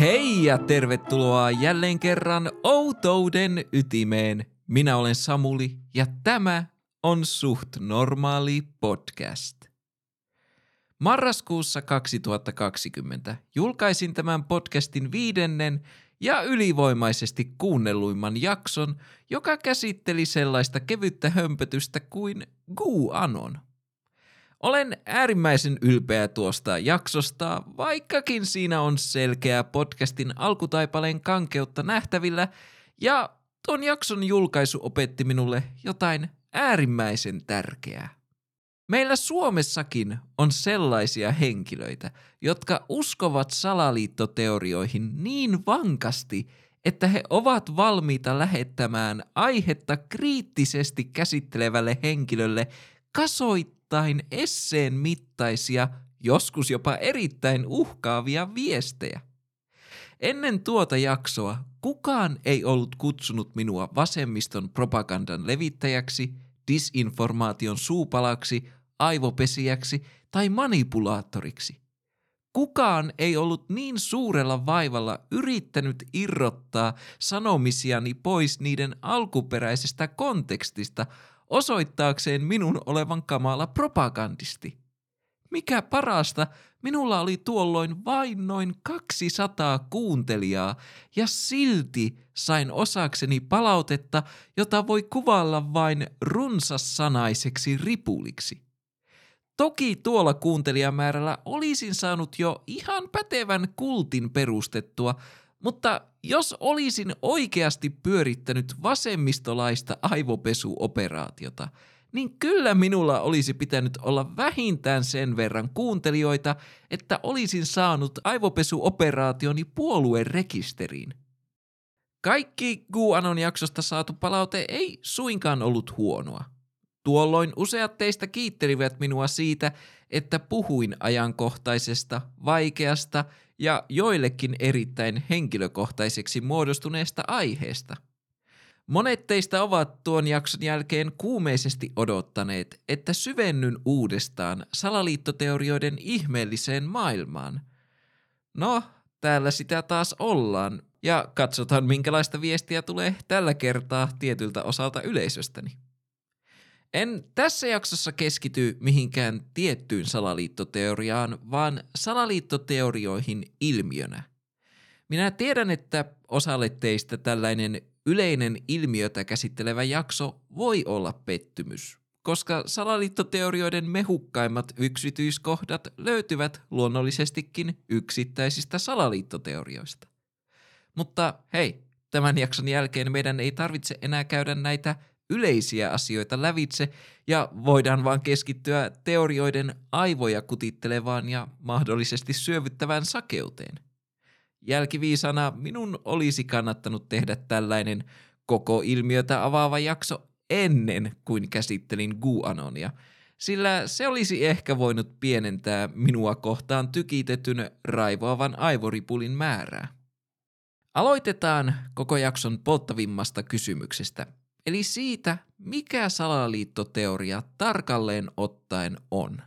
Hei ja tervetuloa jälleen kerran Outouden ytimeen. Minä olen Samuli ja tämä on Suht Normaali podcast. Marraskuussa 2020 julkaisin tämän podcastin viidennen ja ylivoimaisesti kuunnelluimman jakson, joka käsitteli sellaista kevyttä hömpötystä kuin GUANON. Olen äärimmäisen ylpeä tuosta jaksosta, vaikkakin siinä on selkeää podcastin alkutaipaleen kankeutta nähtävillä, ja tuon jakson julkaisu opetti minulle jotain äärimmäisen tärkeää. Meillä Suomessakin on sellaisia henkilöitä, jotka uskovat salaliittoteorioihin niin vankasti, että he ovat valmiita lähettämään aihetta kriittisesti käsittelevälle henkilölle kasoittain esseen mittaisia, joskus jopa erittäin uhkaavia viestejä. Ennen tuota jaksoa kukaan ei ollut kutsunut minua vasemmiston propagandan levittäjäksi, disinformaation suupalaksi, aivopesijäksi tai manipulaattoriksi. Kukaan ei ollut niin suurella vaivalla yrittänyt irrottaa sanomisiani pois niiden alkuperäisestä kontekstista osoittaakseen minun olevan kamala propagandisti. Mikä parasta, minulla oli tuolloin vain noin 200 kuuntelijaa ja silti sain osakseni palautetta, jota voi kuvailla vain runsassanaiseksi ripuliksi. Toki tuolla kuuntelijamäärällä olisin saanut jo ihan pätevän kultin perustettua, mutta jos olisin oikeasti pyörittänyt vasemmistolaista aivopesuoperaatiota, niin kyllä minulla olisi pitänyt olla vähintään sen verran kuuntelijoita, että olisin saanut aivopesuoperaationi puolueen rekisteriin. Kaikki Guanon jaksosta saatu palaute ei suinkaan ollut huonoa. Tuolloin useat teistä kiittelivät minua siitä, että puhuin ajankohtaisesta, vaikeasta ja joillekin erittäin henkilökohtaiseksi muodostuneesta aiheesta. Monet teistä ovat tuon jakson jälkeen kuumeisesti odottaneet, että syvennyn uudestaan salaliittoteorioiden ihmeelliseen maailmaan. No, täällä sitä taas ollaan, ja katsotaan minkälaista viestiä tulee tällä kertaa tietyltä osalta yleisöstäni. En tässä jaksossa keskity mihinkään tiettyyn salaliittoteoriaan, vaan salaliittoteorioihin ilmiönä. Minä tiedän, että osalle teistä tällainen yleinen ilmiötä käsittelevä jakso voi olla pettymys, koska salaliittoteorioiden mehukkaimmat yksityiskohdat löytyvät luonnollisestikin yksittäisistä salaliittoteorioista. Mutta hei, tämän jakson jälkeen meidän ei tarvitse enää käydä näitä yleisiä asioita lävitse ja voidaan vaan keskittyä teorioiden aivoja kutittelevaan ja mahdollisesti syövyttävään sakeuteen. Jälkiviisana minun olisi kannattanut tehdä tällainen koko ilmiötä avaava jakso ennen kuin käsittelin Guanonia, sillä se olisi ehkä voinut pienentää minua kohtaan tykitetyn raivoavan aivoripulin määrää. Aloitetaan koko jakson polttavimmasta kysymyksestä – eli siitä, mikä salaliittoteoria tarkalleen ottaen on.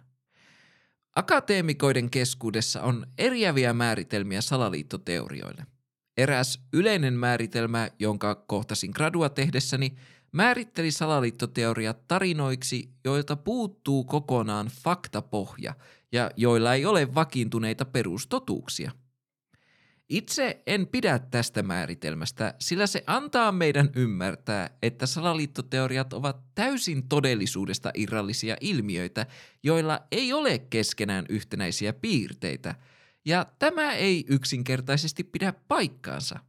Akateemikoiden keskuudessa on eriäviä määritelmiä salaliittoteorioille. Eräs yleinen määritelmä, jonka kohtasin gradua tehdessäni, määritteli salaliittoteoriat tarinoiksi, joilta puuttuu kokonaan faktapohja ja joilla ei ole vakiintuneita perustotuuksia – itse en pidä tästä määritelmästä, sillä se antaa meidän ymmärtää, että salaliittoteoriat ovat täysin todellisuudesta irrallisia ilmiöitä, joilla ei ole keskenään yhtenäisiä piirteitä, ja tämä ei yksinkertaisesti pidä paikkaansa.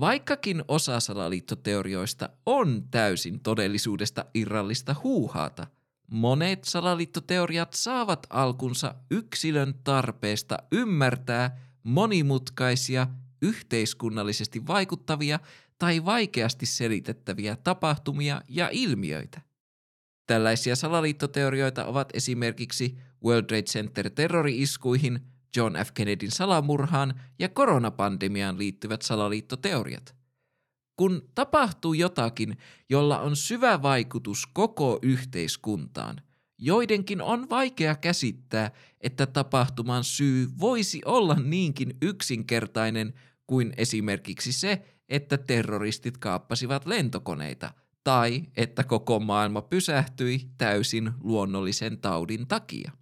Vaikkakin osa salaliittoteorioista on täysin todellisuudesta irrallista huuhaata, monet salaliittoteoriat saavat alkunsa yksilön tarpeesta ymmärtää – monimutkaisia, yhteiskunnallisesti vaikuttavia tai vaikeasti selitettäviä tapahtumia ja ilmiöitä. Tällaisia salaliittoteorioita ovat esimerkiksi World Trade Center terrori-iskuihin, John F. Kennedyn salamurhaan ja koronapandemiaan liittyvät salaliittoteoriat. Kun tapahtuu jotakin, jolla on syvä vaikutus koko yhteiskuntaan, joidenkin on vaikea käsittää, että tapahtuman syy voisi olla niinkin yksinkertainen kuin esimerkiksi se, että terroristit kaappasivat lentokoneita tai että koko maailma pysähtyi täysin luonnollisen taudin takia.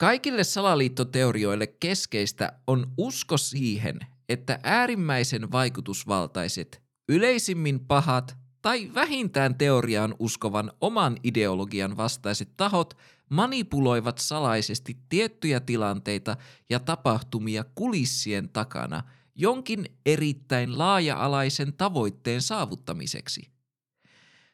Kaikille salaliittoteorioille keskeistä on usko siihen, että äärimmäisen vaikutusvaltaiset, yleisimmin pahat tai vähintään teoriaan uskovan oman ideologian vastaiset tahot manipuloivat salaisesti tiettyjä tilanteita ja tapahtumia kulissien takana jonkin erittäin laaja-alaisen tavoitteen saavuttamiseksi.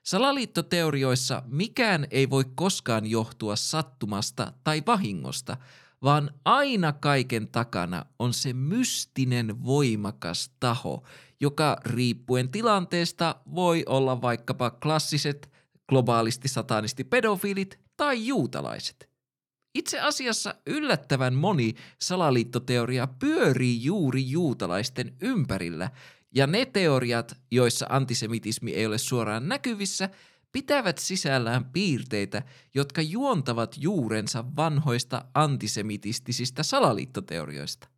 Salaliittoteorioissa mikään ei voi koskaan johtua sattumasta tai vahingosta, vaan aina kaiken takana on se mystinen voimakas taho, joka riippuen tilanteesta voi olla vaikkapa klassiset globaalisti satanisti pedofiilit tai juutalaiset. Itse asiassa yllättävän moni salaliittoteoria pyörii juuri juutalaisten ympärillä, ja ne teoriat, joissa antisemitismi ei ole suoraan näkyvissä, pitävät sisällään piirteitä, jotka juontavat juurensa vanhoista antisemitistisistä salaliittoteorioista.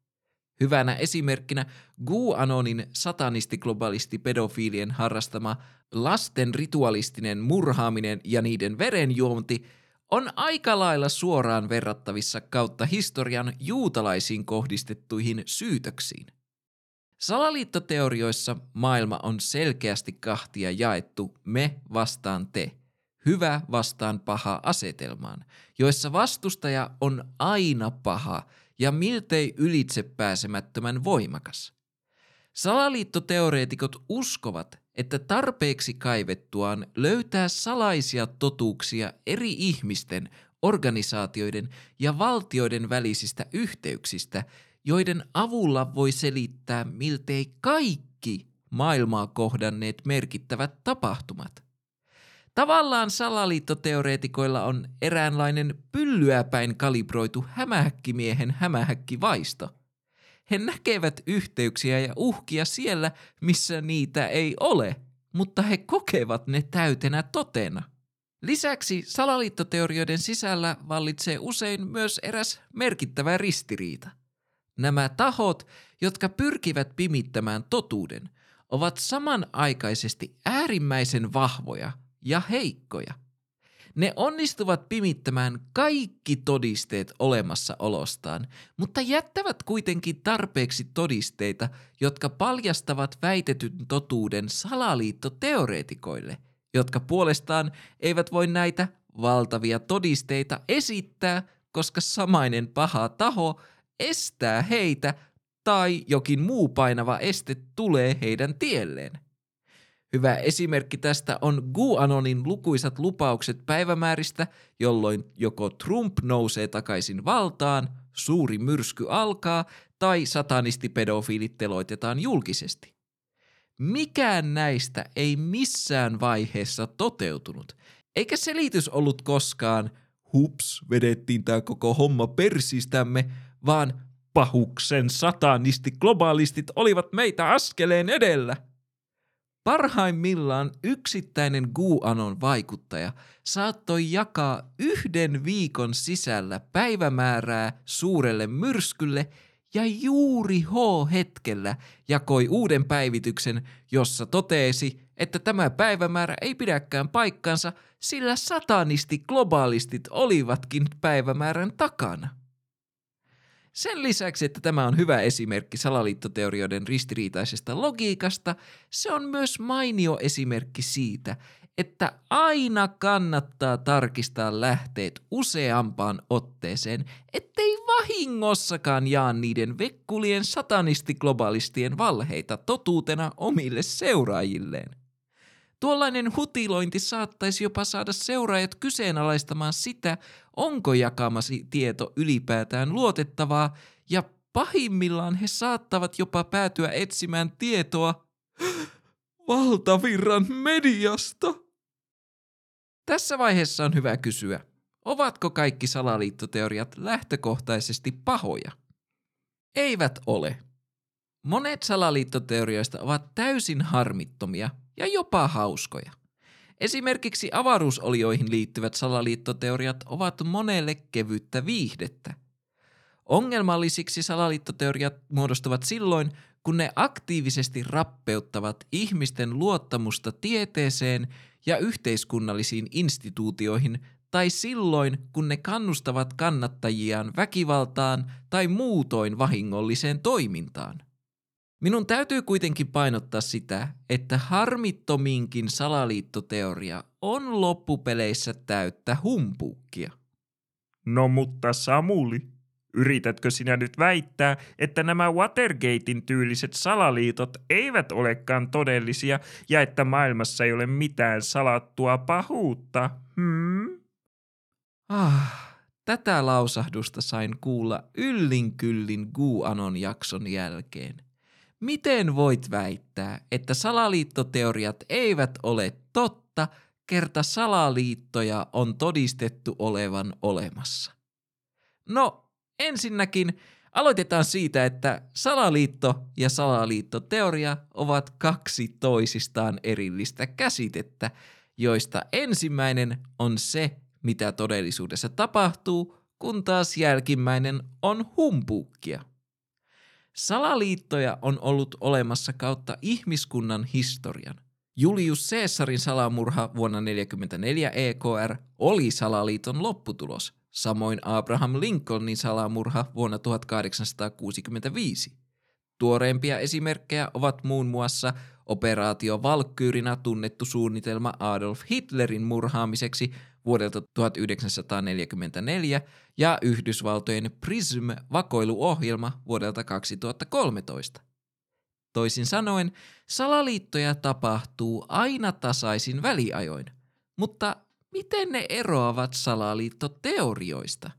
Hyvänä esimerkkinä GUANONin satanistiglobalisti pedofiilien harrastama lasten ritualistinen murhaaminen ja niiden verenjuonti on aika lailla suoraan verrattavissa kautta historian juutalaisiin kohdistettuihin syytöksiin. Salaliittoteorioissa maailma on selkeästi kahtia jaettu me vastaan te, hyvä vastaan paha asetelmaan, joissa vastustaja on aina paha ja miltei ylitsepääsemättömän voimakas. Salaliittoteoreetikot uskovat, että tarpeeksi kaivettuaan löytää salaisia totuuksia eri ihmisten, organisaatioiden ja valtioiden välisistä yhteyksistä – joiden avulla voi selittää miltei kaikki maailmaa kohdanneet merkittävät tapahtumat. Tavallaan salaliittoteoreetikoilla on eräänlainen pyllyäpäin kalibroitu hämähäkkimiehen hämähäkkivaisto. He näkevät yhteyksiä ja uhkia siellä, missä niitä ei ole, mutta he kokevat ne täytenä totena. Lisäksi salaliittoteorioiden sisällä vallitsee usein myös eräs merkittävä ristiriita. Nämä tahot, jotka pyrkivät pimittämään totuuden, ovat samanaikaisesti äärimmäisen vahvoja ja heikkoja. Ne onnistuvat pimittämään kaikki todisteet olemassaolostaan, mutta jättävät kuitenkin tarpeeksi todisteita, jotka paljastavat väitetyn totuuden salaliittoteoreetikoille, jotka puolestaan eivät voi näitä valtavia todisteita esittää, koska samainen paha taho estää heitä tai jokin muu painava este tulee heidän tielleen. Hyvä esimerkki tästä on GUANONin lukuisat lupaukset päivämääristä, jolloin joko Trump nousee takaisin valtaan, suuri myrsky alkaa tai satanistipedofiilit teloitetaan julkisesti. Mikään näistä ei missään vaiheessa toteutunut, eikä selitys ollut koskaan hups, vedettiin tämä koko homma persistämme, vaan pahuksen satanisti globalistit olivat meitä askeleen edellä. Parhaimmillaan yksittäinen GUANON vaikuttaja saattoi jakaa yhden viikon sisällä päivämäärää suurelle myrskylle ja juuri H-hetkellä jakoi uuden päivityksen, jossa toteesi, että tämä päivämäärä ei pidäkään paikkansa, sillä satanisti globalistit olivatkin päivämäärän takana. Sen lisäksi, että tämä on hyvä esimerkki salaliittoteorioiden ristiriitaisesta logiikasta, se on myös mainio esimerkki siitä, että aina kannattaa tarkistaa lähteet useampaan otteeseen, ettei vahingossakaan jaa niiden vekkulien satanistiglobalistien valheita totuutena omille seuraajilleen. Tuollainen hutilointi saattaisi jopa saada seuraajat kyseenalaistamaan sitä, onko jakamasi tieto ylipäätään luotettavaa, ja pahimmillaan he saattavat jopa päätyä etsimään tietoa valtavirran mediasta. Tässä vaiheessa on hyvä kysyä, ovatko kaikki salaliittoteoriat lähtökohtaisesti pahoja? Eivät ole. Monet salaliittoteorioista ovat täysin harmittomia ja jopa hauskoja. Esimerkiksi avaruusolioihin liittyvät salaliittoteoriat ovat monelle kevyttä viihdettä. Ongelmallisiksi salaliittoteoriat muodostuvat silloin, kun ne aktiivisesti rappeuttavat ihmisten luottamusta tieteeseen ja yhteiskunnallisiin instituutioihin tai silloin, kun ne kannustavat kannattajiaan väkivaltaan tai muutoin vahingolliseen toimintaan. Minun täytyy kuitenkin painottaa sitä, että harmittominkin salaliittoteoria on loppupeleissä täyttä humpuukkia. No mutta Samuli, yritätkö sinä nyt väittää, että nämä Watergatein tyyliset salaliitot eivät olekaan todellisia ja että maailmassa ei ole mitään salattua pahuutta? Hmm? Ah, tätä lausahdusta sain kuulla yllin kyllin Guanon jakson jälkeen. Miten voit väittää, että salaliittoteoriat eivät ole totta, kerta salaliittoja on todistettu olevan olemassa? No, ensinnäkin aloitetaan siitä, että salaliitto ja salaliittoteoria ovat kaksi toisistaan erillistä käsitettä, joista ensimmäinen on se, mitä todellisuudessa tapahtuu, kun taas jälkimmäinen on humpuukkia. Salaliittoja on ollut olemassa kautta ihmiskunnan historian. Julius Caesarin salamurha vuonna 1944 EKR oli salaliiton lopputulos, samoin Abraham Lincolnin salamurha vuonna 1865. Tuoreimpia esimerkkejä ovat muun muassa operaatio Valkkyyrina tunnettu suunnitelma Adolf Hitlerin murhaamiseksi vuodelta 1944 ja Yhdysvaltojen PRISM-vakoiluohjelma vuodelta 2013. Toisin sanoen, salaliittoja tapahtuu aina tasaisin väliajoin, mutta miten ne eroavat salaliittoteorioista?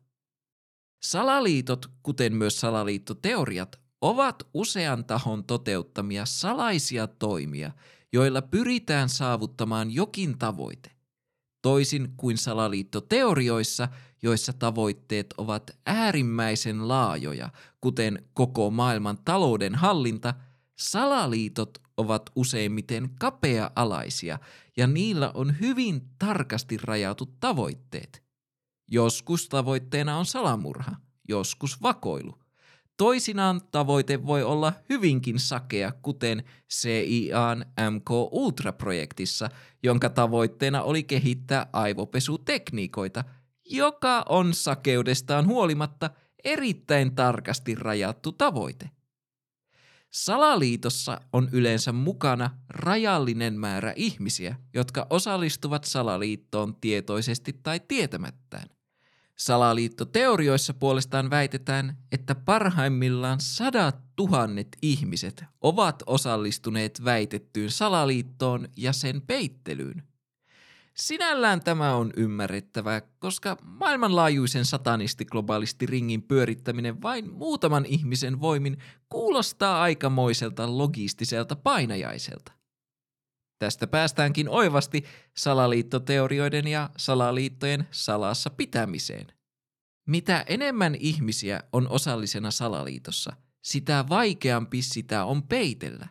Salaliitot, kuten myös salaliittoteoriat, ovat usean tahon toteuttamia salaisia toimia, joilla pyritään saavuttamaan jokin tavoite. Toisin kuin salaliittoteorioissa, joissa tavoitteet ovat äärimmäisen laajoja, kuten koko maailman talouden hallinta, salaliitot ovat useimmiten kapea-alaisia ja niillä on hyvin tarkasti rajatut tavoitteet. Joskus tavoitteena on salamurha, joskus vakoilu – Toisinaan tavoite voi olla hyvinkin sakea, kuten CIAn MK Ultra-projektissa, jonka tavoitteena oli kehittää aivopesutekniikoita, joka on sakeudestaan huolimatta erittäin tarkasti rajattu tavoite. Salaliitossa on yleensä mukana rajallinen määrä ihmisiä, jotka osallistuvat salaliittoon tietoisesti tai tietämättään. Salaliittoteorioissa puolestaan väitetään, että parhaimmillaan sadat tuhannet ihmiset ovat osallistuneet väitettyyn salaliittoon ja sen peittelyyn. Sinällään tämä on ymmärrettävää, koska maailmanlaajuisen satanisti-globaalisti ringin pyörittäminen vain muutaman ihmisen voimin kuulostaa aikamoiselta logistiselta painajaiselta. Tästä päästäänkin oivasti salaliittoteorioiden ja salaliittojen salassa pitämiseen. Mitä enemmän ihmisiä on osallisena salaliitossa, sitä vaikeampi sitä on peitellä.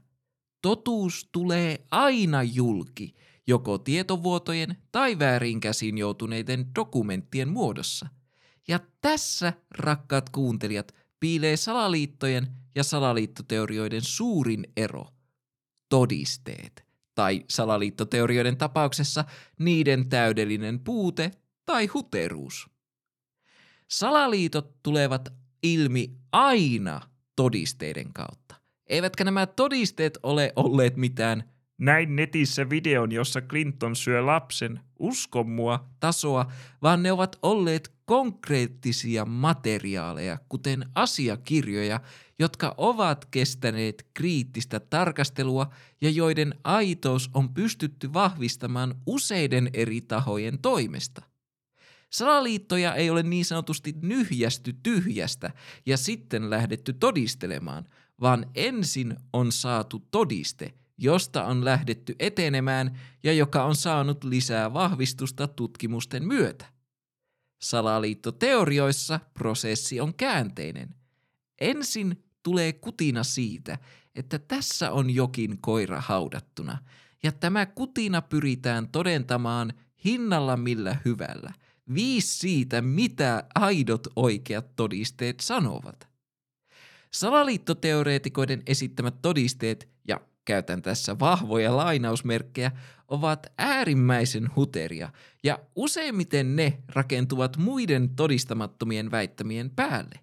Totuus tulee aina julki, joko tietovuotojen tai väärin käsiin joutuneiden dokumenttien muodossa. Ja tässä, rakkaat kuuntelijat, piilee salaliittojen ja salaliittoteorioiden suurin ero. Todisteet tai salaliittoteorioiden tapauksessa niiden täydellinen puute tai huteruus. Salaliitot tulevat ilmi aina todisteiden kautta. Eivätkä nämä todisteet ole olleet mitään näin netissä videon, jossa Clinton syö lapsen, usko mua, tasoa, vaan ne ovat olleet konkreettisia materiaaleja, kuten asiakirjoja, jotka ovat kestäneet kriittistä tarkastelua ja joiden aitous on pystytty vahvistamaan useiden eri tahojen toimesta. Salaliittoja ei ole niin sanotusti nyhjästy tyhjästä ja sitten lähdetty todistelemaan, vaan ensin on saatu todiste, josta on lähdetty etenemään ja joka on saanut lisää vahvistusta tutkimusten myötä. Salaliittoteorioissa prosessi on käänteinen. Ensin tulee kutina siitä, että tässä on jokin koira haudattuna, ja tämä kutina pyritään todentamaan hinnalla millä hyvällä. Viisi siitä, mitä aidot oikeat todisteet sanovat. Salaliittoteoreetikoiden esittämät todisteet, ja käytän tässä vahvoja lainausmerkkejä, ovat äärimmäisen huteria, ja useimmiten ne rakentuvat muiden todistamattomien väittämien päälle.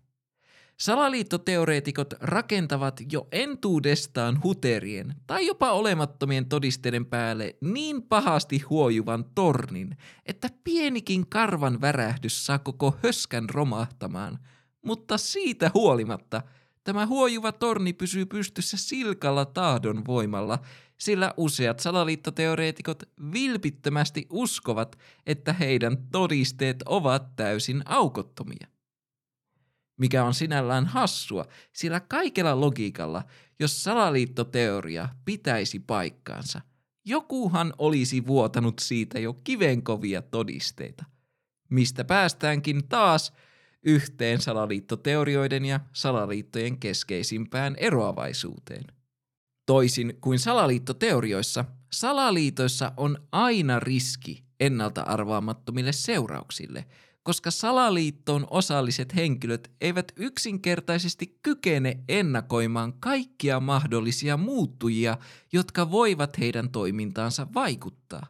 Salaliittoteoreetikot rakentavat jo entuudestaan huterien tai jopa olemattomien todisteiden päälle niin pahasti huojuvan tornin, että pienikin karvan värähdys saa koko höskän romahtamaan, mutta siitä huolimatta tämä huojuva torni pysyy pystyssä silkalla tahdon voimalla, sillä useat salaliittoteoreetikot vilpittömästi uskovat, että heidän todisteet ovat täysin aukottomia mikä on sinällään hassua, sillä kaikella logiikalla, jos salaliittoteoria pitäisi paikkaansa, jokuhan olisi vuotanut siitä jo kivenkovia todisteita. Mistä päästäänkin taas yhteen salaliittoteorioiden ja salaliittojen keskeisimpään eroavaisuuteen. Toisin kuin salaliittoteorioissa, salaliitoissa on aina riski ennalta arvaamattomille seurauksille – koska salaliittoon osalliset henkilöt eivät yksinkertaisesti kykene ennakoimaan kaikkia mahdollisia muuttujia, jotka voivat heidän toimintaansa vaikuttaa.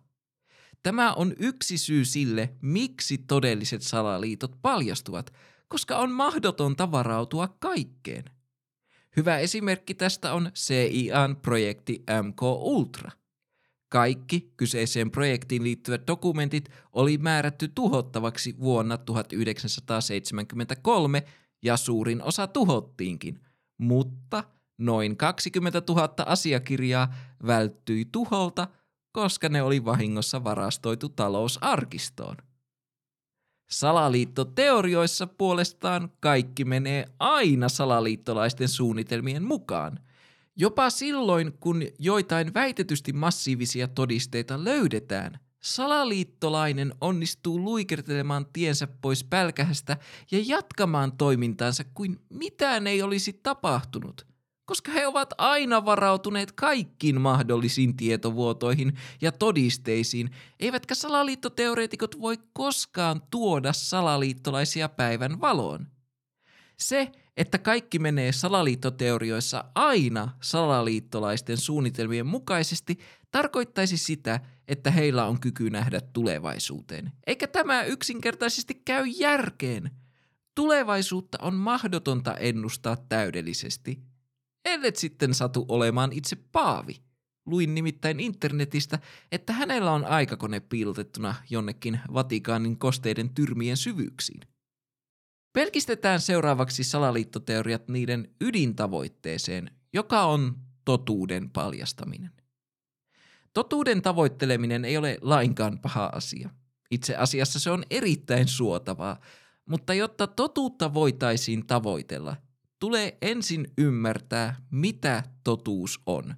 Tämä on yksi syy sille, miksi todelliset salaliitot paljastuvat, koska on mahdotonta varautua kaikkeen. Hyvä esimerkki tästä on CIAn projekti MK Ultra – kaikki kyseiseen projektiin liittyvät dokumentit oli määrätty tuhottavaksi vuonna 1973 ja suurin osa tuhottiinkin, mutta noin 20 000 asiakirjaa välttyi tuholta, koska ne oli vahingossa varastoitu talousarkistoon. Salaliittoteorioissa puolestaan kaikki menee aina salaliittolaisten suunnitelmien mukaan – Jopa silloin, kun joitain väitetysti massiivisia todisteita löydetään, salaliittolainen onnistuu luikertelemaan tiensä pois pälkähästä ja jatkamaan toimintaansa kuin mitään ei olisi tapahtunut, koska he ovat aina varautuneet kaikkiin mahdollisiin tietovuotoihin ja todisteisiin, eivätkä salaliittoteoreetikot voi koskaan tuoda salaliittolaisia päivän valoon. Se, että kaikki menee salaliittoteorioissa aina salaliittolaisten suunnitelmien mukaisesti, tarkoittaisi sitä, että heillä on kyky nähdä tulevaisuuteen. Eikä tämä yksinkertaisesti käy järkeen. Tulevaisuutta on mahdotonta ennustaa täydellisesti. Ellet sitten satu olemaan itse Paavi. Luin nimittäin internetistä, että hänellä on aikakone piilotettuna jonnekin Vatikaanin kosteiden tyrmien syvyyksiin. Pelkistetään seuraavaksi salaliittoteoriat niiden ydintavoitteeseen, joka on totuuden paljastaminen. Totuuden tavoitteleminen ei ole lainkaan paha asia. Itse asiassa se on erittäin suotavaa, mutta jotta totuutta voitaisiin tavoitella, tulee ensin ymmärtää, mitä totuus on.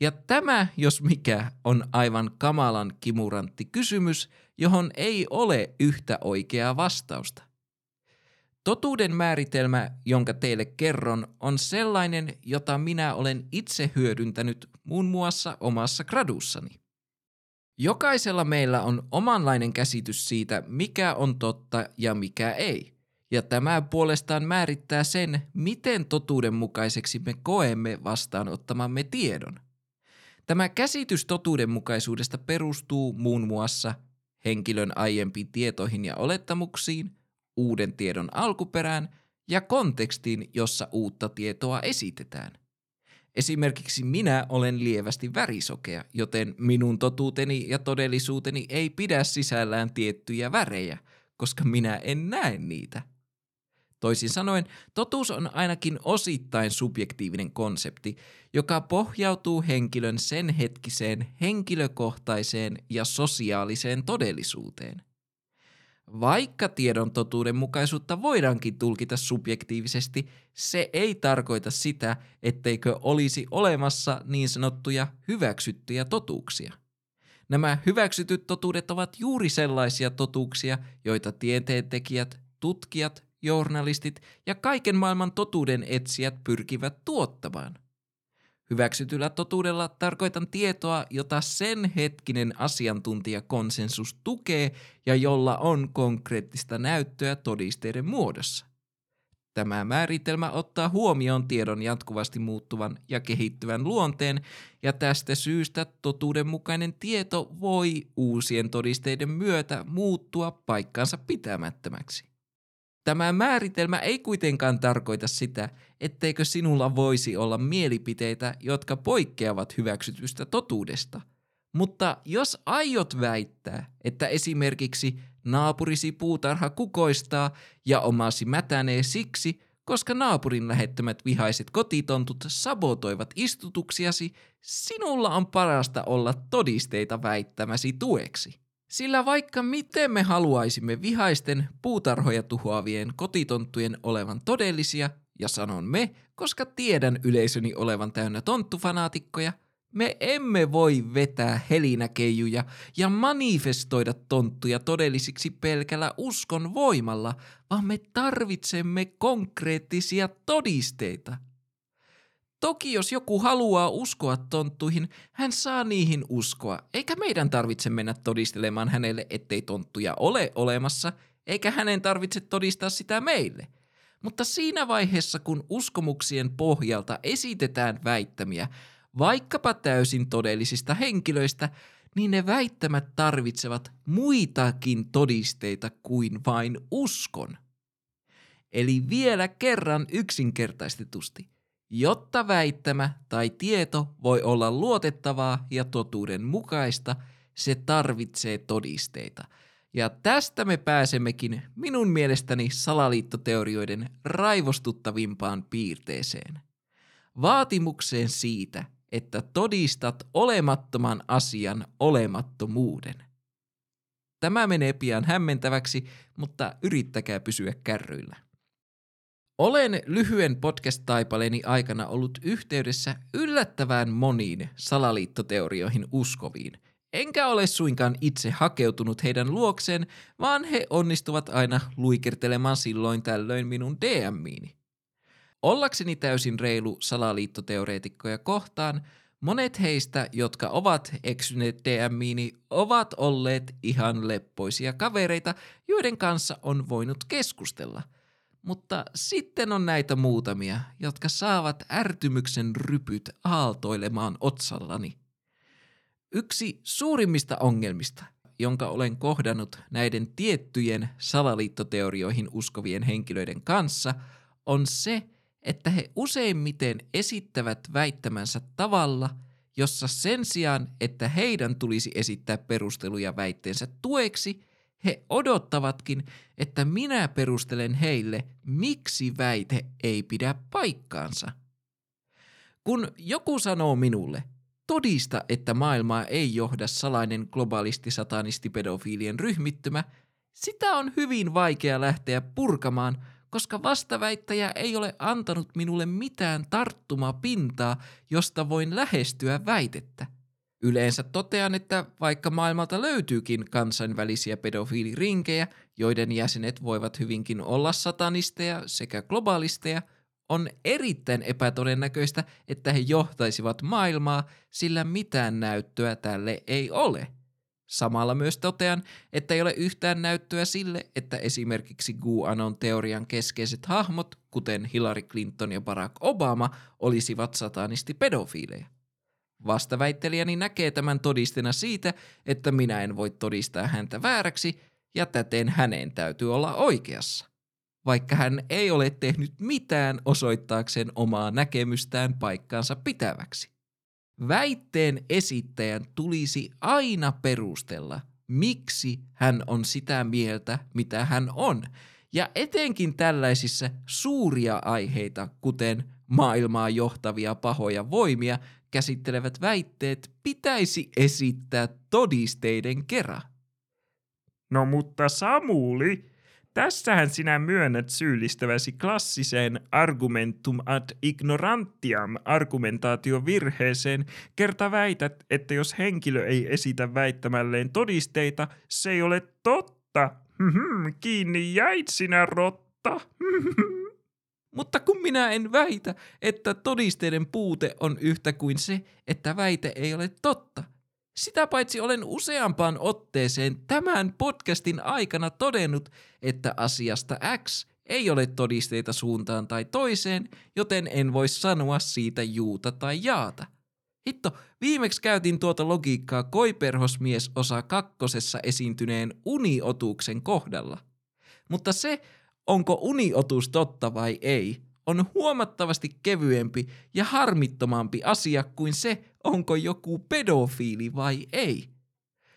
Ja tämä, jos mikä, on aivan kamalan kimurantti kysymys, johon ei ole yhtä oikeaa vastausta. Totuuden määritelmä, jonka teille kerron, on sellainen, jota minä olen itse hyödyntänyt muun muassa omassa gradussani. Jokaisella meillä on omanlainen käsitys siitä, mikä on totta ja mikä ei. Ja tämä puolestaan määrittää sen, miten totuudenmukaiseksi me koemme vastaanottamamme tiedon. Tämä käsitys totuudenmukaisuudesta perustuu muun muassa henkilön aiempiin tietoihin ja olettamuksiin, uuden tiedon alkuperään ja kontekstiin, jossa uutta tietoa esitetään. Esimerkiksi minä olen lievästi värisokea, joten minun totuuteni ja todellisuuteni ei pidä sisällään tiettyjä värejä, koska minä en näe niitä. Toisin sanoen, totuus on ainakin osittain subjektiivinen konsepti, joka pohjautuu henkilön sen hetkiseen henkilökohtaiseen ja sosiaaliseen todellisuuteen. Vaikka tiedon totuudenmukaisuutta voidaankin tulkita subjektiivisesti, se ei tarkoita sitä, etteikö olisi olemassa niin sanottuja hyväksyttyjä totuuksia. Nämä hyväksytyt totuudet ovat juuri sellaisia totuuksia, joita tieteentekijät, tutkijat, journalistit ja kaiken maailman totuuden etsijät pyrkivät tuottamaan. Hyväksytyllä totuudella tarkoitan tietoa, jota sen hetkinen asiantuntijakonsensus tukee ja jolla on konkreettista näyttöä todisteiden muodossa. Tämä määritelmä ottaa huomioon tiedon jatkuvasti muuttuvan ja kehittyvän luonteen, ja tästä syystä totuudenmukainen tieto voi uusien todisteiden myötä muuttua paikkansa pitämättömäksi. Tämä määritelmä ei kuitenkaan tarkoita sitä, etteikö sinulla voisi olla mielipiteitä, jotka poikkeavat hyväksytystä totuudesta. Mutta jos aiot väittää, että esimerkiksi naapurisi puutarha kukoistaa ja omasi mätänee siksi, koska naapurin lähettämät vihaiset kotitontut sabotoivat istutuksiasi, sinulla on parasta olla todisteita väittämäsi tueksi. Sillä vaikka miten me haluaisimme vihaisten puutarhoja tuhoavien kotitonttujen olevan todellisia, ja sanon me, koska tiedän yleisöni olevan täynnä tonttufanaatikkoja, me emme voi vetää helinäkeijuja ja manifestoida tonttuja todellisiksi pelkällä uskon voimalla, vaan me tarvitsemme konkreettisia todisteita – Toki jos joku haluaa uskoa tonttuihin, hän saa niihin uskoa, eikä meidän tarvitse mennä todistelemaan hänelle, ettei tonttuja ole olemassa, eikä hänen tarvitse todistaa sitä meille. Mutta siinä vaiheessa, kun uskomuksien pohjalta esitetään väittämiä, vaikkapa täysin todellisista henkilöistä, niin ne väittämät tarvitsevat muitakin todisteita kuin vain uskon. Eli vielä kerran yksinkertaistetusti – Jotta väittämä tai tieto voi olla luotettavaa ja totuuden mukaista, se tarvitsee todisteita. Ja tästä me pääsemmekin minun mielestäni salaliittoteorioiden raivostuttavimpaan piirteeseen. Vaatimukseen siitä, että todistat olemattoman asian olemattomuuden. Tämä menee pian hämmentäväksi, mutta yrittäkää pysyä kärryillä. Olen lyhyen podcast-taipaleeni aikana ollut yhteydessä yllättävän moniin salaliittoteorioihin uskoviin. Enkä ole suinkaan itse hakeutunut heidän luokseen, vaan he onnistuvat aina luikertelemaan silloin tällöin minun DMiini. Ollakseni täysin reilu salaliittoteoreetikkoja kohtaan, monet heistä, jotka ovat eksyneet DMiini, ovat olleet ihan leppoisia kavereita, joiden kanssa on voinut keskustella – mutta sitten on näitä muutamia, jotka saavat ärtymyksen rypyt aaltoilemaan otsallani. Yksi suurimmista ongelmista, jonka olen kohdannut näiden tiettyjen salaliittoteorioihin uskovien henkilöiden kanssa, on se, että he useimmiten esittävät väittämänsä tavalla, jossa sen sijaan, että heidän tulisi esittää perusteluja väitteensä tueksi – he odottavatkin, että minä perustelen heille, miksi väite ei pidä paikkaansa. Kun joku sanoo minulle, todista, että maailmaa ei johda salainen globalisti satanisti pedofiilien ryhmittymä, sitä on hyvin vaikea lähteä purkamaan, koska vastaväittäjä ei ole antanut minulle mitään tarttumapintaa, josta voin lähestyä väitettä – Yleensä totean, että vaikka maailmalta löytyykin kansainvälisiä pedofiilirinkejä, joiden jäsenet voivat hyvinkin olla satanisteja sekä globaalisteja, on erittäin epätodennäköistä, että he johtaisivat maailmaa, sillä mitään näyttöä tälle ei ole. Samalla myös totean, että ei ole yhtään näyttöä sille, että esimerkiksi QAnon teorian keskeiset hahmot, kuten Hillary Clinton ja Barack Obama, olisivat satanisti pedofiileja. Vastaväittelijäni näkee tämän todistena siitä, että minä en voi todistaa häntä vääräksi ja täten hänen täytyy olla oikeassa. Vaikka hän ei ole tehnyt mitään osoittaakseen omaa näkemystään paikkaansa pitäväksi. Väitteen esittäjän tulisi aina perustella, miksi hän on sitä mieltä, mitä hän on, ja etenkin tällaisissa suuria aiheita, kuten maailmaa johtavia pahoja voimia, käsittelevät väitteet pitäisi esittää todisteiden kerran. No mutta Samuli, tässähän sinä myönnät syyllistäväsi klassiseen argumentum ad ignorantiam argumentaatiovirheeseen, kerta väität, että jos henkilö ei esitä väittämälleen todisteita, se ei ole totta. kiinni jäit sinä rotta. Mutta kun minä en väitä, että todisteiden puute on yhtä kuin se, että väite ei ole totta. Sitä paitsi olen useampaan otteeseen tämän podcastin aikana todennut, että asiasta X ei ole todisteita suuntaan tai toiseen, joten en voi sanoa siitä juuta tai jaata. Hitto, viimeksi käytin tuota logiikkaa Koiperhosmies osa kakkosessa esiintyneen uniotuksen kohdalla. Mutta se, onko uniotus totta vai ei, on huomattavasti kevyempi ja harmittomampi asia kuin se, onko joku pedofiili vai ei.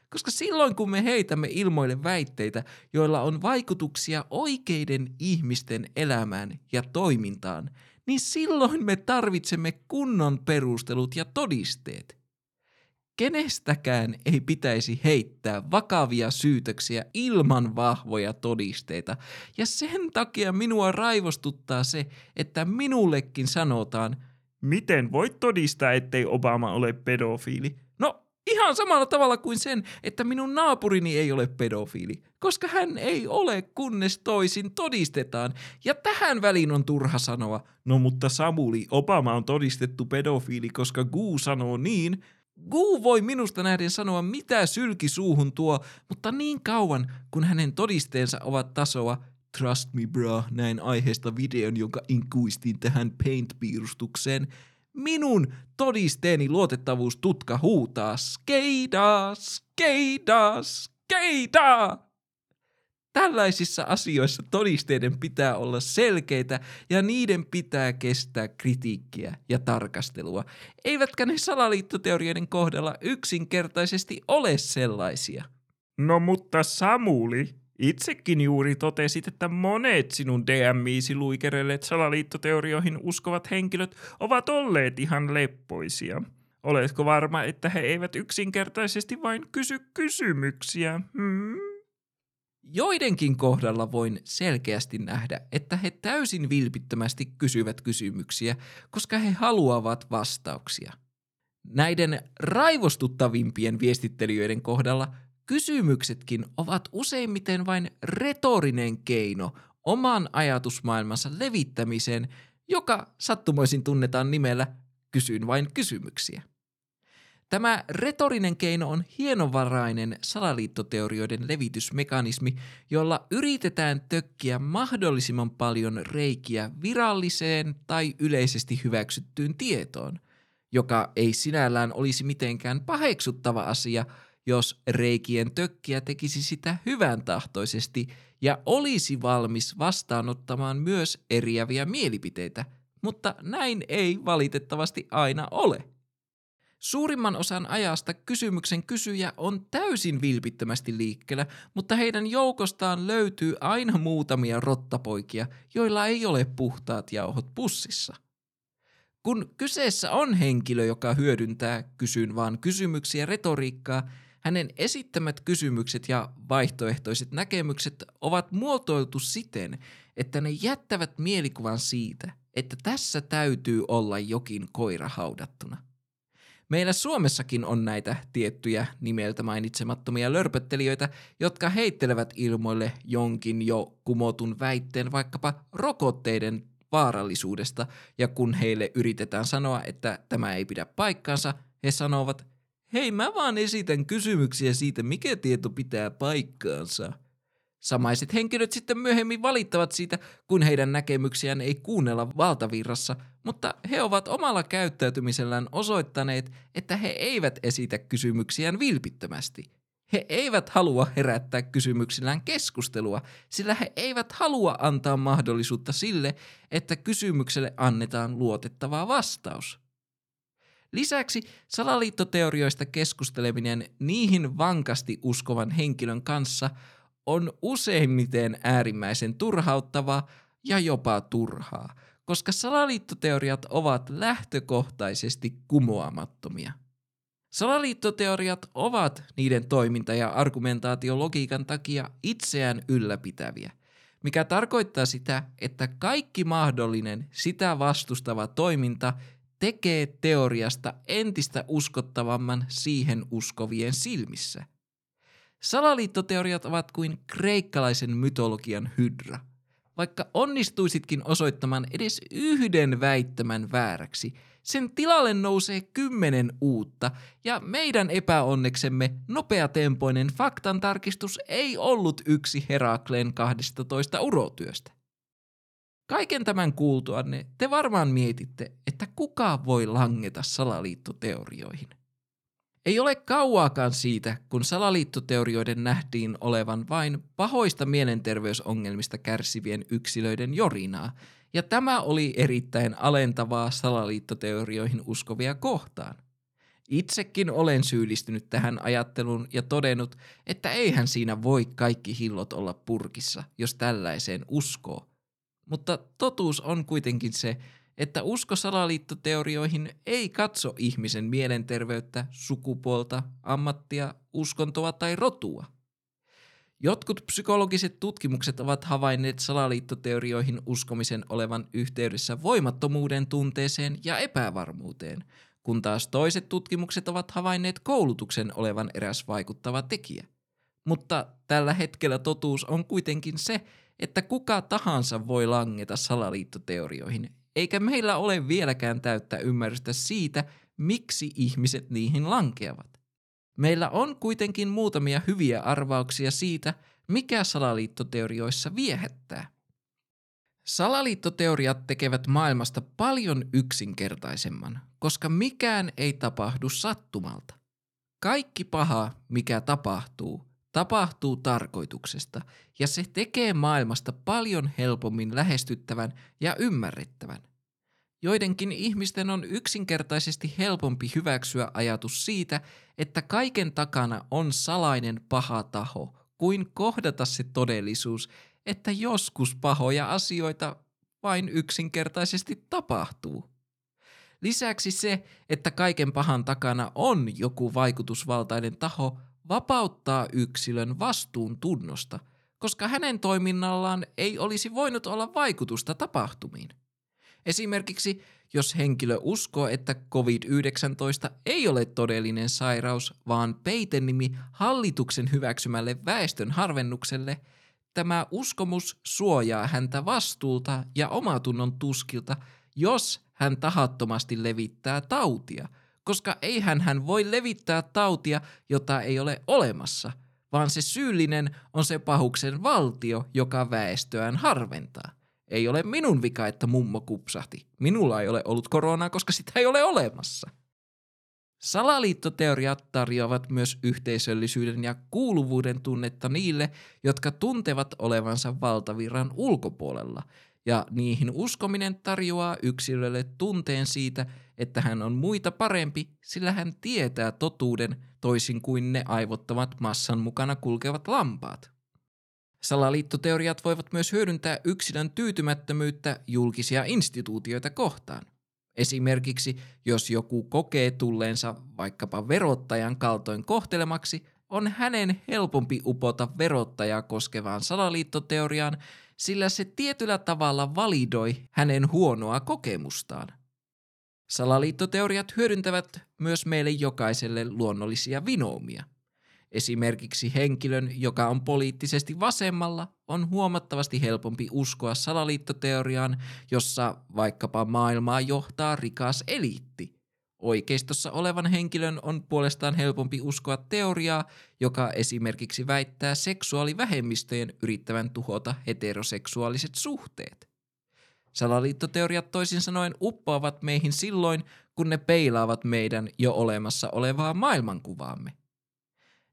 Koska silloin kun me heitämme ilmoille väitteitä, joilla on vaikutuksia oikeiden ihmisten elämään ja toimintaan, niin silloin me tarvitsemme kunnon perustelut ja todisteet. Kenestäkään ei pitäisi heittää vakavia syytöksiä ilman vahvoja todisteita, ja sen takia minua raivostuttaa se, että minullekin sanotaan, Miten voit todistaa, ettei Obama ole pedofiili? no ihan samalla tavalla kuin sen, että minun naapurini ei ole pedofiili, koska hän ei ole, kunnes toisin todistetaan, ja tähän väliin on turha sanoa, No mutta Samuli, Obama on todistettu pedofiili, koska Gu sanoo niin. Gu voi minusta nähden sanoa mitä sylki suuhun tuo, mutta niin kauan kun hänen todisteensa ovat tasoa Trust me bro, näin aiheesta videon, jonka inkuistin tähän Paint-piirustukseen. Minun todisteeni luotettavuustutka huutaa skeida, skeida, skeida! Tällaisissa asioissa todisteiden pitää olla selkeitä ja niiden pitää kestää kritiikkiä ja tarkastelua. Eivätkä ne salaliittoteorioiden kohdalla yksinkertaisesti ole sellaisia. No mutta Samuli, itsekin juuri totesit, että monet sinun DMIisi luikerelleet salaliittoteorioihin uskovat henkilöt ovat olleet ihan leppoisia. Oletko varma, että he eivät yksinkertaisesti vain kysy kysymyksiä? Hmm? Joidenkin kohdalla voin selkeästi nähdä, että he täysin vilpittömästi kysyvät kysymyksiä, koska he haluavat vastauksia. Näiden raivostuttavimpien viestittelijöiden kohdalla kysymyksetkin ovat useimmiten vain retorinen keino oman ajatusmaailmansa levittämiseen, joka sattumoisin tunnetaan nimellä kysyn vain kysymyksiä. Tämä retorinen keino on hienovarainen salaliittoteorioiden levitysmekanismi, jolla yritetään tökkiä mahdollisimman paljon reikiä viralliseen tai yleisesti hyväksyttyyn tietoon, joka ei sinällään olisi mitenkään paheksuttava asia, jos reikien tökkiä tekisi sitä hyvän tahtoisesti ja olisi valmis vastaanottamaan myös eriäviä mielipiteitä, mutta näin ei valitettavasti aina ole. Suurimman osan ajasta kysymyksen kysyjä on täysin vilpittömästi liikkeellä, mutta heidän joukostaan löytyy aina muutamia rottapoikia, joilla ei ole puhtaat jauhot pussissa. Kun kyseessä on henkilö, joka hyödyntää kysyn vaan kysymyksiä retoriikkaa, hänen esittämät kysymykset ja vaihtoehtoiset näkemykset ovat muotoiltu siten, että ne jättävät mielikuvan siitä, että tässä täytyy olla jokin koira haudattuna. Meillä Suomessakin on näitä tiettyjä nimeltä mainitsemattomia lörpöttelijöitä, jotka heittelevät ilmoille jonkin jo kumotun väitteen vaikkapa rokotteiden vaarallisuudesta, ja kun heille yritetään sanoa, että tämä ei pidä paikkaansa, he sanovat, hei mä vaan esitän kysymyksiä siitä, mikä tieto pitää paikkaansa. Samaiset henkilöt sitten myöhemmin valittavat siitä, kun heidän näkemyksiään ei kuunnella valtavirrassa, mutta he ovat omalla käyttäytymisellään osoittaneet, että he eivät esitä kysymyksiään vilpittömästi. He eivät halua herättää kysymyksillään keskustelua, sillä he eivät halua antaa mahdollisuutta sille, että kysymykselle annetaan luotettava vastaus. Lisäksi salaliittoteorioista keskusteleminen niihin vankasti uskovan henkilön kanssa on useimmiten äärimmäisen turhauttavaa ja jopa turhaa, koska salaliittoteoriat ovat lähtökohtaisesti kumoamattomia. Salaliittoteoriat ovat niiden toiminta- ja argumentaatiologiikan takia itseään ylläpitäviä, mikä tarkoittaa sitä, että kaikki mahdollinen sitä vastustava toiminta tekee teoriasta entistä uskottavamman siihen uskovien silmissä – Salaliittoteoriat ovat kuin kreikkalaisen mytologian hydra. Vaikka onnistuisitkin osoittamaan edes yhden väittämän vääräksi, sen tilalle nousee kymmenen uutta, ja meidän epäonneksemme nopeatempoinen faktantarkistus ei ollut yksi Herakleen 12 urotyöstä. Kaiken tämän kuultuanne te varmaan mietitte, että kuka voi langeta salaliittoteorioihin. Ei ole kauaakaan siitä, kun salaliittoteorioiden nähtiin olevan vain pahoista mielenterveysongelmista kärsivien yksilöiden jorinaa, ja tämä oli erittäin alentavaa salaliittoteorioihin uskovia kohtaan. Itsekin olen syyllistynyt tähän ajatteluun ja todennut, että eihän siinä voi kaikki hillot olla purkissa, jos tällaiseen uskoo. Mutta totuus on kuitenkin se, että usko salaliittoteorioihin ei katso ihmisen mielenterveyttä, sukupuolta, ammattia, uskontoa tai rotua. Jotkut psykologiset tutkimukset ovat havainneet salaliittoteorioihin uskomisen olevan yhteydessä voimattomuuden tunteeseen ja epävarmuuteen, kun taas toiset tutkimukset ovat havainneet koulutuksen olevan eräs vaikuttava tekijä. Mutta tällä hetkellä totuus on kuitenkin se, että kuka tahansa voi langeta salaliittoteorioihin, eikä meillä ole vieläkään täyttä ymmärrystä siitä, miksi ihmiset niihin lankeavat. Meillä on kuitenkin muutamia hyviä arvauksia siitä, mikä salaliittoteorioissa viehättää. Salaliittoteoriat tekevät maailmasta paljon yksinkertaisemman, koska mikään ei tapahdu sattumalta. Kaikki paha, mikä tapahtuu, tapahtuu tarkoituksesta, ja se tekee maailmasta paljon helpommin lähestyttävän ja ymmärrettävän. Joidenkin ihmisten on yksinkertaisesti helpompi hyväksyä ajatus siitä, että kaiken takana on salainen paha taho, kuin kohdata se todellisuus, että joskus pahoja asioita vain yksinkertaisesti tapahtuu. Lisäksi se, että kaiken pahan takana on joku vaikutusvaltainen taho, vapauttaa yksilön vastuun tunnosta, koska hänen toiminnallaan ei olisi voinut olla vaikutusta tapahtumiin. Esimerkiksi jos henkilö uskoo, että COVID-19 ei ole todellinen sairaus, vaan peitenimi hallituksen hyväksymälle väestön harvennukselle, tämä uskomus suojaa häntä vastuulta ja omatunnon tuskilta, jos hän tahattomasti levittää tautia, koska eihän hän voi levittää tautia, jota ei ole olemassa, vaan se syyllinen on se pahuksen valtio, joka väestöään harventaa. Ei ole minun vika, että mummo kupsahti. Minulla ei ole ollut koronaa, koska sitä ei ole olemassa. Salaliittoteoriat tarjoavat myös yhteisöllisyyden ja kuuluvuuden tunnetta niille, jotka tuntevat olevansa valtavirran ulkopuolella, ja niihin uskominen tarjoaa yksilölle tunteen siitä, että hän on muita parempi, sillä hän tietää totuuden toisin kuin ne aivottavat massan mukana kulkevat lampaat. Salaliittoteoriat voivat myös hyödyntää yksilön tyytymättömyyttä julkisia instituutioita kohtaan. Esimerkiksi jos joku kokee tulleensa vaikkapa verottajan kaltoin kohtelemaksi, on hänen helpompi upota verottajaa koskevaan salaliittoteoriaan, sillä se tietyllä tavalla validoi hänen huonoa kokemustaan. Salaliittoteoriat hyödyntävät myös meille jokaiselle luonnollisia vinoumia. Esimerkiksi henkilön, joka on poliittisesti vasemmalla, on huomattavasti helpompi uskoa salaliittoteoriaan, jossa vaikkapa maailmaa johtaa rikas eliitti. Oikeistossa olevan henkilön on puolestaan helpompi uskoa teoriaa, joka esimerkiksi väittää seksuaalivähemmistöjen yrittävän tuhota heteroseksuaaliset suhteet. Salaliittoteoriat toisin sanoen uppoavat meihin silloin, kun ne peilaavat meidän jo olemassa olevaa maailmankuvaamme.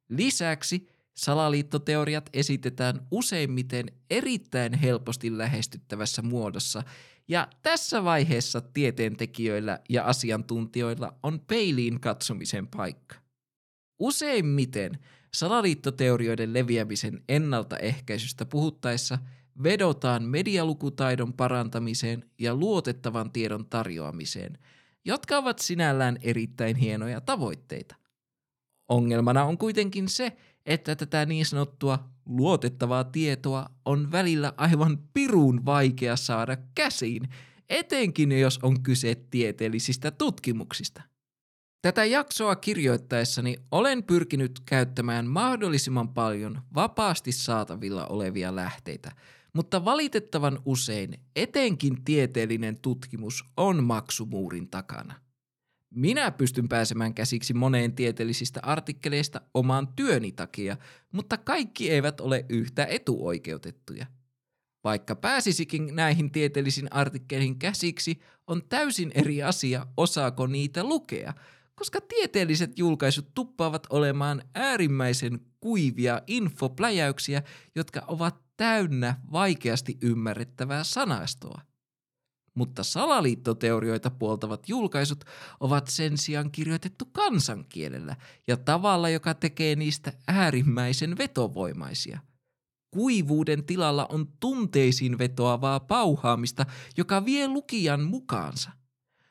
Lisäksi salaliittoteoriat esitetään useimmiten erittäin helposti lähestyttävässä muodossa, ja tässä vaiheessa tieteentekijöillä ja asiantuntijoilla on peiliin katsomisen paikka. Useimmiten salaliittoteorioiden leviämisen ennaltaehkäisystä puhuttaessa vedotaan medialukutaidon parantamiseen ja luotettavan tiedon tarjoamiseen, jotka ovat sinällään erittäin hienoja tavoitteita – Ongelmana on kuitenkin se, että tätä niin sanottua luotettavaa tietoa on välillä aivan pirun vaikea saada käsiin, etenkin jos on kyse tieteellisistä tutkimuksista. Tätä jaksoa kirjoittaessani olen pyrkinyt käyttämään mahdollisimman paljon vapaasti saatavilla olevia lähteitä, mutta valitettavan usein etenkin tieteellinen tutkimus on maksumuurin takana. Minä pystyn pääsemään käsiksi moneen tieteellisistä artikkeleista omaan työni takia, mutta kaikki eivät ole yhtä etuoikeutettuja. Vaikka pääsisikin näihin tieteellisiin artikkeleihin käsiksi, on täysin eri asia, osaako niitä lukea, koska tieteelliset julkaisut tuppaavat olemaan äärimmäisen kuivia infopläjäyksiä, jotka ovat täynnä vaikeasti ymmärrettävää sanastoa. Mutta salaliittoteorioita puoltavat julkaisut ovat sen sijaan kirjoitettu kansankielellä ja tavalla, joka tekee niistä äärimmäisen vetovoimaisia. Kuivuuden tilalla on tunteisiin vetoavaa pauhaamista, joka vie lukijan mukaansa.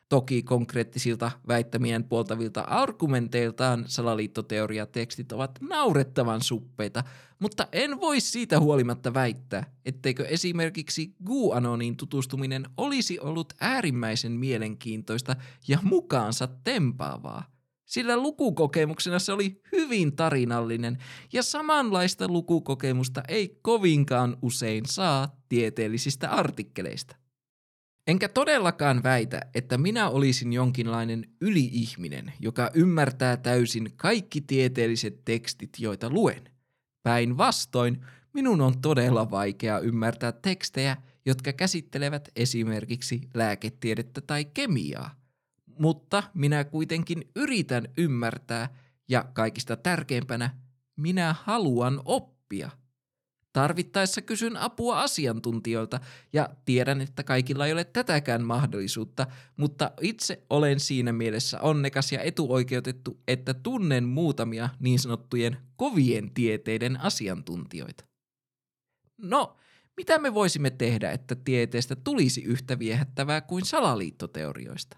Toki konkreettisilta väittämien puoltavilta argumenteiltaan salaliittoteoriatekstit ovat naurettavan suppeita, mutta en voi siitä huolimatta väittää, etteikö esimerkiksi GUANONiin tutustuminen olisi ollut äärimmäisen mielenkiintoista ja mukaansa tempaavaa. Sillä lukukokemuksena se oli hyvin tarinallinen ja samanlaista lukukokemusta ei kovinkaan usein saa tieteellisistä artikkeleista. Enkä todellakaan väitä, että minä olisin jonkinlainen yliihminen, joka ymmärtää täysin kaikki tieteelliset tekstit, joita luen. Päinvastoin, minun on todella vaikea ymmärtää tekstejä, jotka käsittelevät esimerkiksi lääketiedettä tai kemiaa. Mutta minä kuitenkin yritän ymmärtää ja kaikista tärkeimpänä, minä haluan oppia. Tarvittaessa kysyn apua asiantuntijoilta ja tiedän, että kaikilla ei ole tätäkään mahdollisuutta, mutta itse olen siinä mielessä onnekas ja etuoikeutettu, että tunnen muutamia niin sanottujen kovien tieteiden asiantuntijoita. No, mitä me voisimme tehdä, että tieteestä tulisi yhtä viehättävää kuin salaliittoteorioista?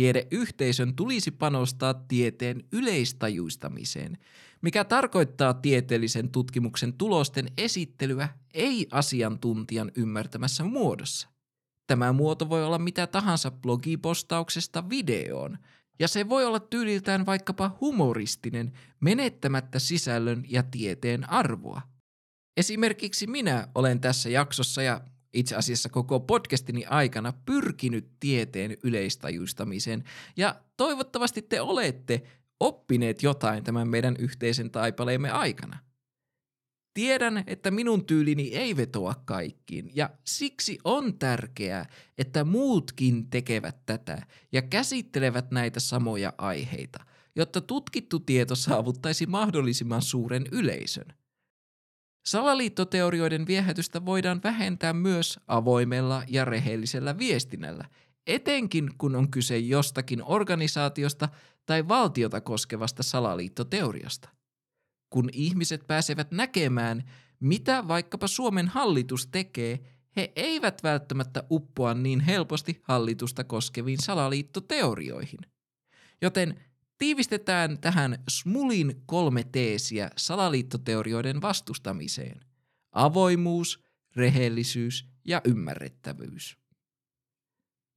Tiedeyhteisön tulisi panostaa tieteen yleistajuistamiseen, mikä tarkoittaa tieteellisen tutkimuksen tulosten esittelyä ei asiantuntijan ymmärtämässä muodossa. Tämä muoto voi olla mitä tahansa blogipostauksesta videoon, ja se voi olla tyyliltään vaikkapa humoristinen, menettämättä sisällön ja tieteen arvoa. Esimerkiksi minä olen tässä jaksossa ja itse asiassa koko podcastini aikana pyrkinyt tieteen yleistajuistamiseen, ja toivottavasti te olette oppineet jotain tämän meidän yhteisen taipaleemme aikana. Tiedän, että minun tyylini ei vetoa kaikkiin, ja siksi on tärkeää, että muutkin tekevät tätä ja käsittelevät näitä samoja aiheita, jotta tutkittu tieto saavuttaisi mahdollisimman suuren yleisön. Salaliittoteorioiden viehätystä voidaan vähentää myös avoimella ja rehellisellä viestinnällä, etenkin kun on kyse jostakin organisaatiosta tai valtiota koskevasta salaliittoteoriasta. Kun ihmiset pääsevät näkemään, mitä vaikkapa Suomen hallitus tekee, he eivät välttämättä uppoa niin helposti hallitusta koskeviin salaliittoteorioihin. Joten Tiivistetään tähän Smulin kolme teesiä salaliittoteorioiden vastustamiseen. Avoimuus, rehellisyys ja ymmärrettävyys.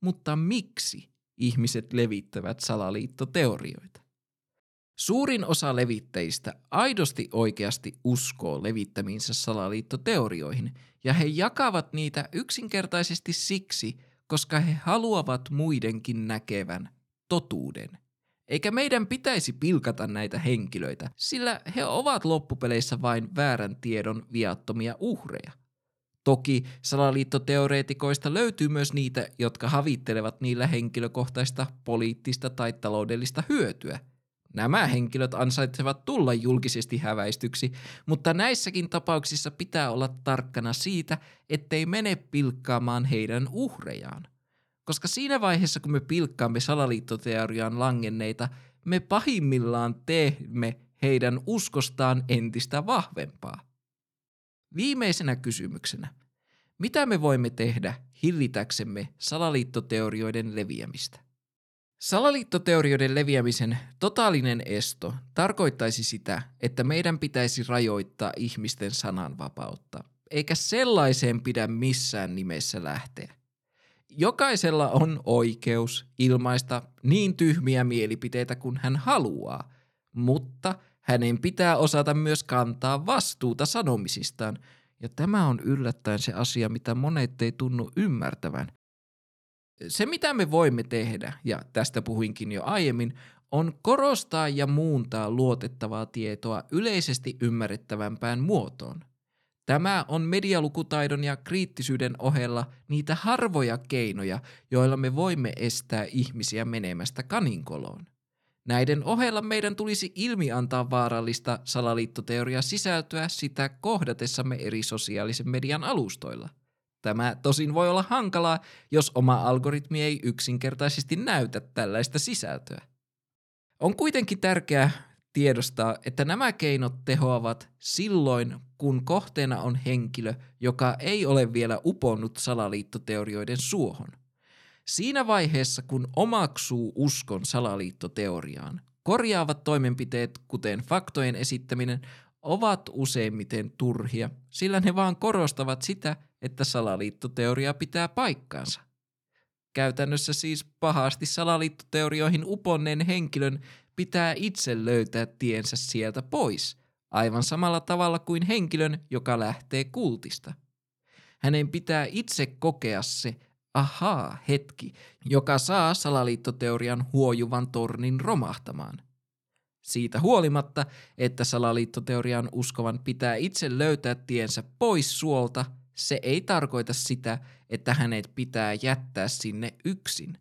Mutta miksi ihmiset levittävät salaliittoteorioita? Suurin osa levittäjistä aidosti oikeasti uskoo levittämiinsä salaliittoteorioihin, ja he jakavat niitä yksinkertaisesti siksi, koska he haluavat muidenkin näkevän totuuden. Eikä meidän pitäisi pilkata näitä henkilöitä, sillä he ovat loppupeleissä vain väärän tiedon viattomia uhreja. Toki salaliittoteoreetikoista löytyy myös niitä, jotka havittelevat niillä henkilökohtaista, poliittista tai taloudellista hyötyä. Nämä henkilöt ansaitsevat tulla julkisesti häväistyksi, mutta näissäkin tapauksissa pitää olla tarkkana siitä, ettei mene pilkkaamaan heidän uhrejaan. Koska siinä vaiheessa, kun me pilkkaamme salaliittoteoriaan langenneita, me pahimmillaan teemme heidän uskostaan entistä vahvempaa. Viimeisenä kysymyksenä. Mitä me voimme tehdä hillitäksemme salaliittoteorioiden leviämistä? Salaliittoteorioiden leviämisen totaalinen esto tarkoittaisi sitä, että meidän pitäisi rajoittaa ihmisten sananvapautta, eikä sellaiseen pidä missään nimessä lähteä. Jokaisella on oikeus ilmaista niin tyhmiä mielipiteitä kuin hän haluaa, mutta hänen pitää osata myös kantaa vastuuta sanomisistaan, Ja tämä on yllättäen se asia, mitä monet ei tunnu ymmärtävän. Se, mitä me voimme tehdä, ja tästä puhuinkin jo aiemmin, on korostaa ja muuntaa luotettavaa tietoa yleisesti ymmärrettävämpään muotoon. Tämä on medialukutaidon ja kriittisyyden ohella niitä harvoja keinoja, joilla me voimme estää ihmisiä menemästä kaninkoloon. Näiden ohella meidän tulisi ilmiantaa vaarallista salaliittoteoriaa sisältöä sitä kohdatessamme eri sosiaalisen median alustoilla. Tämä tosin voi olla hankalaa, jos oma algoritmi ei yksinkertaisesti näytä tällaista sisältöä. On kuitenkin tärkeää tiedostaa, että nämä keinot tehoavat silloin, kun kohteena on henkilö, joka ei ole vielä uponnut salaliittoteorioiden suohon. Siinä vaiheessa, kun omaksuu uskon salaliittoteoriaan, korjaavat toimenpiteet, kuten faktojen esittäminen, ovat useimmiten turhia, sillä ne vaan korostavat sitä, että salaliittoteoria pitää paikkaansa. Käytännössä siis pahasti salaliittoteorioihin uponneen henkilön pitää itse löytää tiensä sieltä pois, aivan samalla tavalla kuin henkilön, joka lähtee kultista. Hänen pitää itse kokea se ahaa hetki, joka saa salaliittoteorian huojuvan tornin romahtamaan. Siitä huolimatta, että salaliittoteorian uskovan pitää itse löytää tiensä pois suolta, se ei tarkoita sitä, että hänet pitää jättää sinne yksin.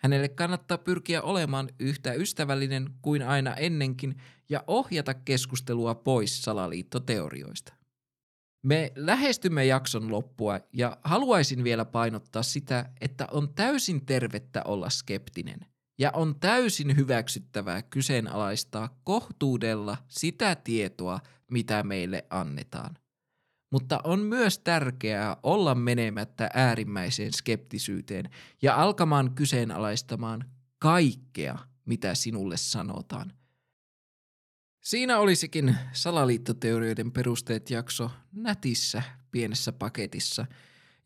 Hänelle kannattaa pyrkiä olemaan yhtä ystävällinen kuin aina ennenkin ja ohjata keskustelua pois salaliittoteorioista. Me lähestymme jakson loppua ja haluaisin vielä painottaa sitä, että on täysin tervettä olla skeptinen ja on täysin hyväksyttävää kyseenalaistaa kohtuudella sitä tietoa, mitä meille annetaan. Mutta on myös tärkeää olla menemättä äärimmäiseen skeptisyyteen ja alkamaan kyseenalaistamaan kaikkea, mitä sinulle sanotaan. Siinä olisikin salaliittoteorioiden perusteet jakso nätissä pienessä paketissa.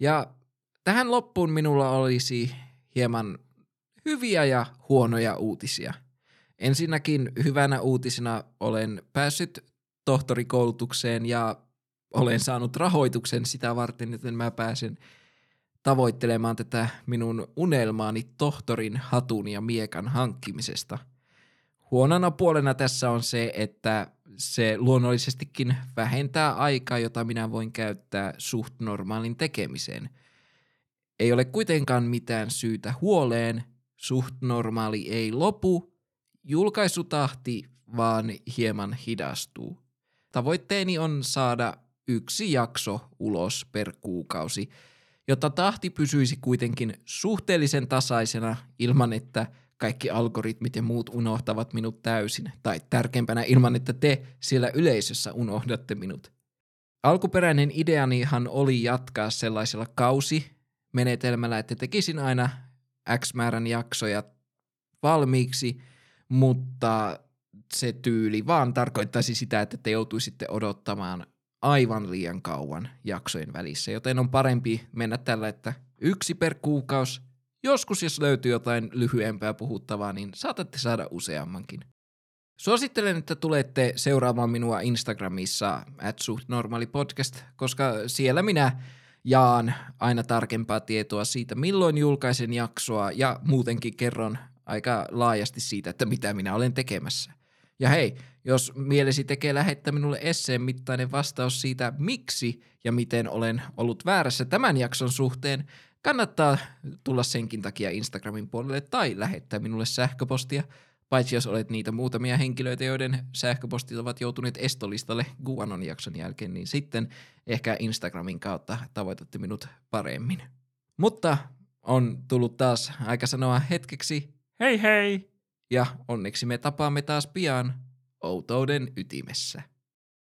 Ja tähän loppuun minulla olisi hieman hyviä ja huonoja uutisia. Ensinnäkin hyvänä uutisena olen päässyt tohtorikoulutukseen ja olen saanut rahoituksen sitä varten, että mä pääsen tavoittelemaan tätä minun unelmaani tohtorin hatun ja miekan hankkimisesta. Huonona puolena tässä on se, että se luonnollisestikin vähentää aikaa, jota minä voin käyttää suht normaalin tekemiseen. Ei ole kuitenkaan mitään syytä huoleen, suht normaali ei lopu, julkaisutahti vaan hieman hidastuu. Tavoitteeni on saada yksi jakso ulos per kuukausi, jotta tahti pysyisi kuitenkin suhteellisen tasaisena ilman, että kaikki algoritmit ja muut unohtavat minut täysin, tai tärkeimpänä ilman, että te siellä yleisössä unohdatte minut. Alkuperäinen ideanihan oli jatkaa sellaisella kausi menetelmällä, että tekisin aina X määrän jaksoja valmiiksi, mutta se tyyli vaan tarkoittaisi sitä, että te joutuisitte odottamaan aivan liian kauan jaksojen välissä, joten on parempi mennä tällä, että yksi per kuukausi. Joskus, jos löytyy jotain lyhyempää puhuttavaa, niin saatatte saada useammankin. Suosittelen, että tulette seuraamaan minua Instagramissa at podcast, koska siellä minä jaan aina tarkempaa tietoa siitä, milloin julkaisen jaksoa ja muutenkin kerron aika laajasti siitä, että mitä minä olen tekemässä. Ja hei, jos mielesi tekee lähettää minulle esseen mittainen vastaus siitä, miksi ja miten olen ollut väärässä tämän jakson suhteen, kannattaa tulla senkin takia Instagramin puolelle tai lähettää minulle sähköpostia, paitsi jos olet niitä muutamia henkilöitä, joiden sähköpostit ovat joutuneet estolistalle Guanon jakson jälkeen, niin sitten ehkä Instagramin kautta tavoitatte minut paremmin. Mutta on tullut taas aika sanoa hetkeksi hei hei! Ja onneksi me tapaamme taas pian outouden ytimessä.